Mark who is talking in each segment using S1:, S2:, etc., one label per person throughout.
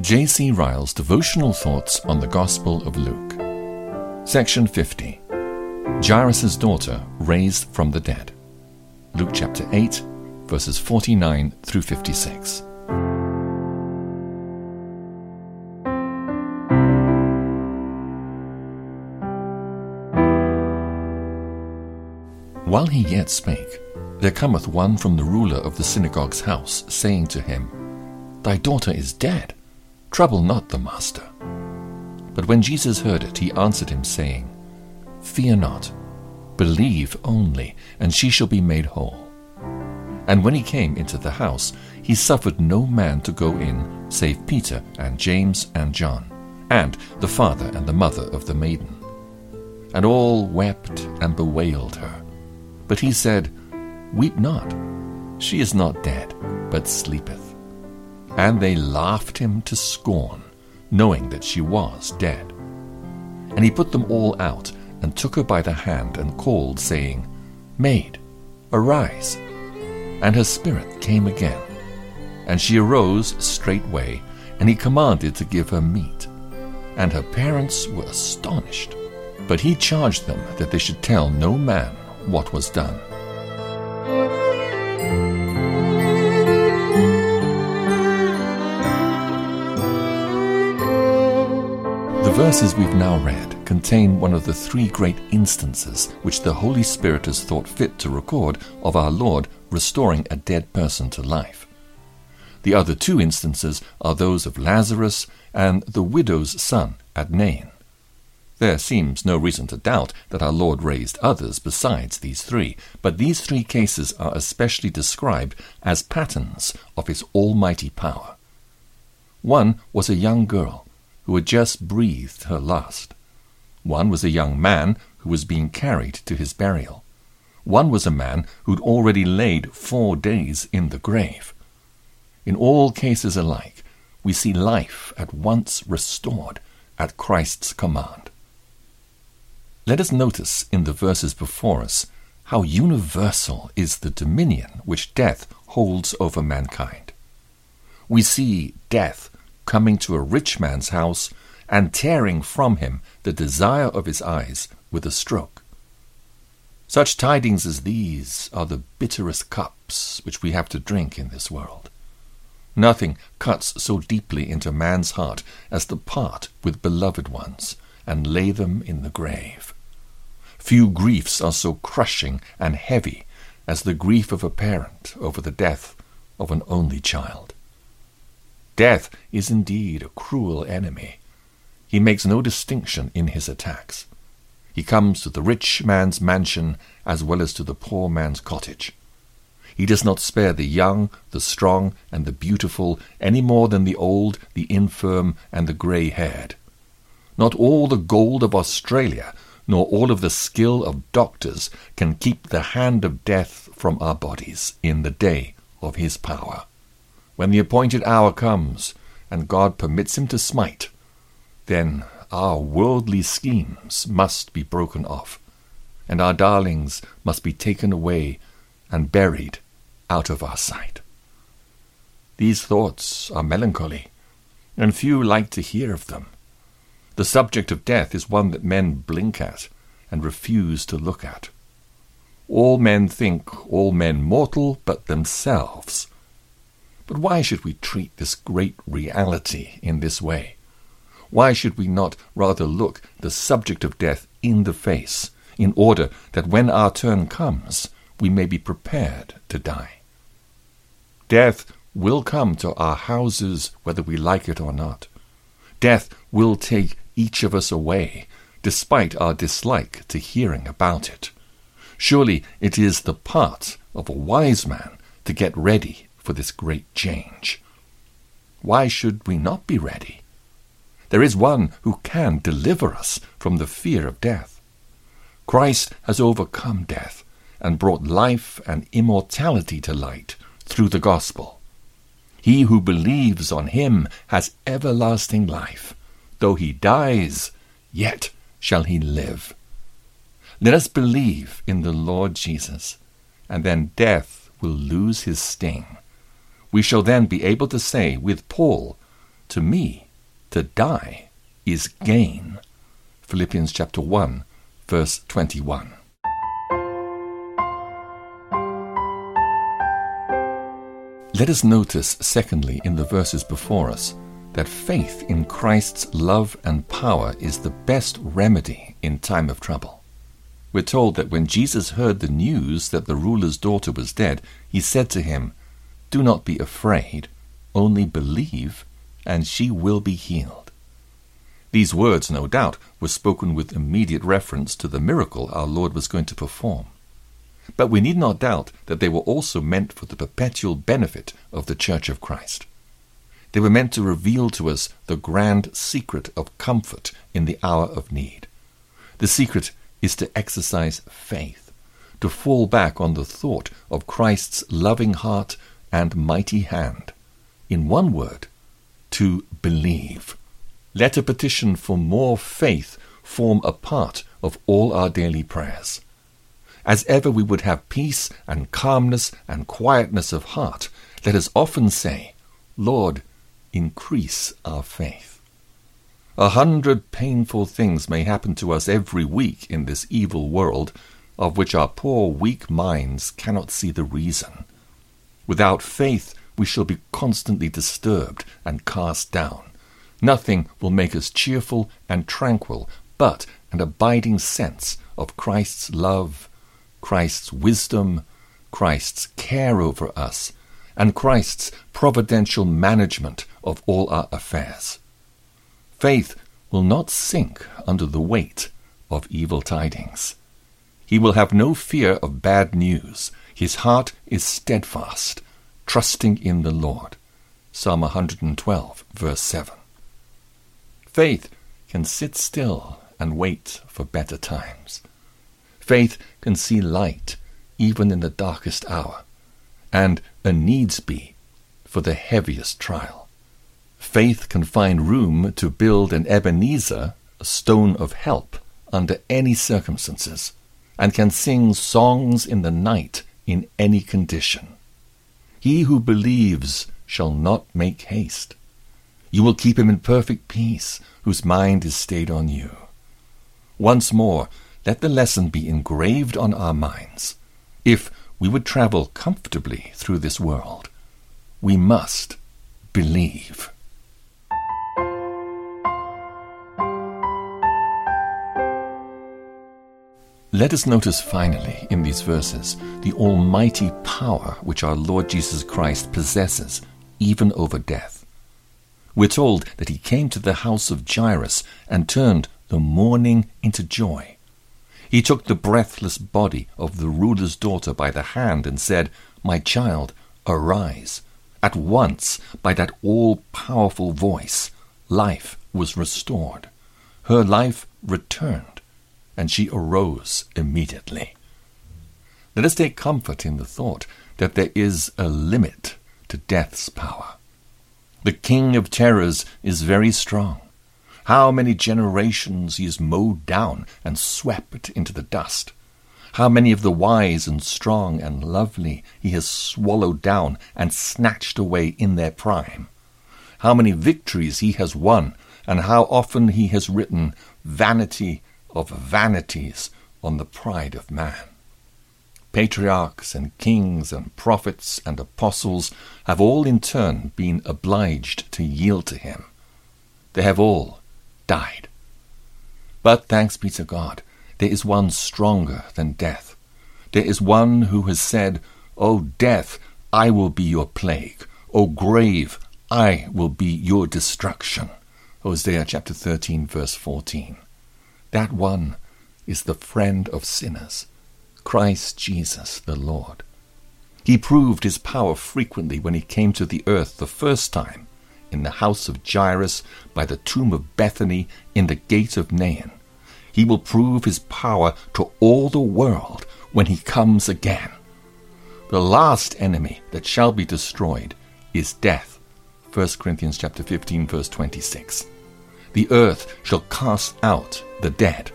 S1: J.C. Ryle's devotional thoughts on the Gospel of Luke. Section 50 Jairus' daughter raised from the dead. Luke chapter 8, verses 49 through 56. While he yet spake, there cometh one from the ruler of the synagogue's house, saying to him, Thy daughter is dead Trouble not the master. But when Jesus heard it, he answered him, saying, Fear not, believe only, and she shall be made whole. And when he came into the house, he suffered no man to go in, save Peter and James and John, and the father and the mother of the maiden. And all wept and bewailed her. But he said, Weep not, she is not dead, but sleepeth. And they laughed him to scorn, knowing that she was dead. And he put them all out, and took her by the hand, and called, saying, Maid, arise. And her spirit came again. And she arose straightway, and he commanded to give her meat. And her parents were astonished. But he charged them that they should tell no man what was done. Verses we've now read contain one of the three great instances which the Holy Spirit has thought fit to record of our Lord restoring a dead person to life. The other two instances are those of Lazarus and the widow's son at Nain. There seems no reason to doubt that our Lord raised others besides these three, but these three cases are especially described as patterns of his almighty power. One was a young girl who had just breathed her last. One was a young man who was being carried to his burial. One was a man who'd already laid four days in the grave. In all cases alike, we see life at once restored at Christ's command. Let us notice in the verses before us how universal is the dominion which death holds over mankind. We see death coming to a rich man's house and tearing from him the desire of his eyes with a stroke. Such tidings as these are the bitterest cups which we have to drink in this world. Nothing cuts so deeply into man's heart as to part with beloved ones and lay them in the grave. Few griefs are so crushing and heavy as the grief of a parent over the death of an only child. Death is indeed a cruel enemy. He makes no distinction in his attacks. He comes to the rich man's mansion as well as to the poor man's cottage. He does not spare the young, the strong, and the beautiful any more than the old, the infirm, and the grey haired. Not all the gold of Australia, nor all of the skill of doctors can keep the hand of death from our bodies in the day of his power. When the appointed hour comes, and God permits him to smite, then our worldly schemes must be broken off, and our darlings must be taken away and buried out of our sight. These thoughts are melancholy, and few like to hear of them. The subject of death is one that men blink at and refuse to look at. All men think all men mortal but themselves, but why should we treat this great reality in this way? Why should we not rather look the subject of death in the face, in order that when our turn comes, we may be prepared to die? Death will come to our houses whether we like it or not. Death will take each of us away, despite our dislike to hearing about it. Surely it is the part of a wise man to get ready for this great change. Why should we not be ready? There is one who can deliver us from the fear of death. Christ has overcome death and brought life and immortality to light through the gospel. He who believes on him has everlasting life. Though he dies, yet shall he live. Let us believe in the Lord Jesus, and then death will lose his sting we shall then be able to say with Paul, to me, to die is gain. Philippians chapter 1, verse 21. Let us notice, secondly, in the verses before us, that faith in Christ's love and power is the best remedy in time of trouble. We're told that when Jesus heard the news that the ruler's daughter was dead, he said to him, Do not be afraid, only believe, and she will be healed. These words, no doubt, were spoken with immediate reference to the miracle our Lord was going to perform. But we need not doubt that they were also meant for the perpetual benefit of the Church of Christ. They were meant to reveal to us the grand secret of comfort in the hour of need. The secret is to exercise faith, to fall back on the thought of Christ's loving heart and mighty hand. In one word, to believe. Let a petition for more faith form a part of all our daily prayers. As ever we would have peace and calmness and quietness of heart, let us often say, Lord, increase our faith. A hundred painful things may happen to us every week in this evil world, of which our poor weak minds cannot see the reason. Without faith, we shall be constantly disturbed and cast down. Nothing will make us cheerful and tranquil but an abiding sense of Christ's love, Christ's wisdom, Christ's care over us, and Christ's providential management of all our affairs. Faith will not sink under the weight of evil tidings. He will have no fear of bad news. His heart is steadfast, trusting in the Lord. Psalm 112, verse 7. Faith can sit still and wait for better times. Faith can see light even in the darkest hour, and a needs be for the heaviest trial. Faith can find room to build an Ebenezer, a stone of help, under any circumstances, and can sing songs in the night in any condition. He who believes shall not make haste. You will keep him in perfect peace, whose mind is stayed on you. Once more, let the lesson be engraved on our minds. If we would travel comfortably through this world, we must believe. Let us notice finally in these verses the almighty power which our Lord Jesus Christ possesses even over death. We're told that he came to the house of Jairus and turned the mourning into joy. He took the breathless body of the ruler's daughter by the hand and said, My child, arise. At once, by that all powerful voice, life was restored. Her life returned, and she arose immediately. Let us take comfort in the thought that there is a limit to death's power. The King of Terrors is very strong. How many generations he has mowed down and swept into the dust. How many of the wise and strong and lovely he has swallowed down and snatched away in their prime. How many victories he has won, and how often he has written vanity of vanities on the pride of man. Patriarchs and kings and prophets and apostles have all in turn been obliged to yield to him. They have all died. But thanks be to God, there is one stronger than death. There is one who has said, O death, I will be your plague. O grave, I will be your destruction. Hosea chapter 13, verse 14. That one is the friend of sinners, Christ Jesus the Lord. He proved his power frequently when he came to the earth the first time in the house of Jairus, by the tomb of Bethany, in the gate of Nain. He will prove his power to all the world when he comes again. The last enemy that shall be destroyed is death. 1 Corinthians chapter 15 verse 26. The earth shall cast out the dead.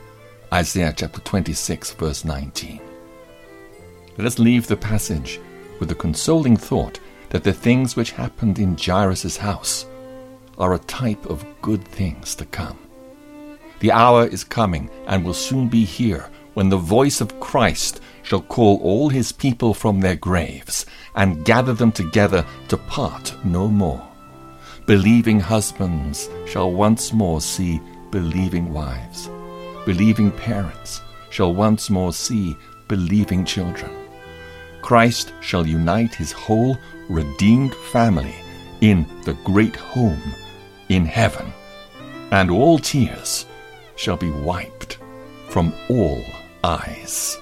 S1: Isaiah chapter 26 verse 19. Let us leave the passage with the consoling thought that the things which happened in Jairus' house are a type of good things to come. The hour is coming and will soon be here when the voice of Christ shall call all his people from their graves and gather them together to part no more. Believing husbands shall once more see believing wives. Believing parents shall once more see believing children. Christ shall unite his whole redeemed family in the great home in heaven, and all tears shall be wiped from all eyes.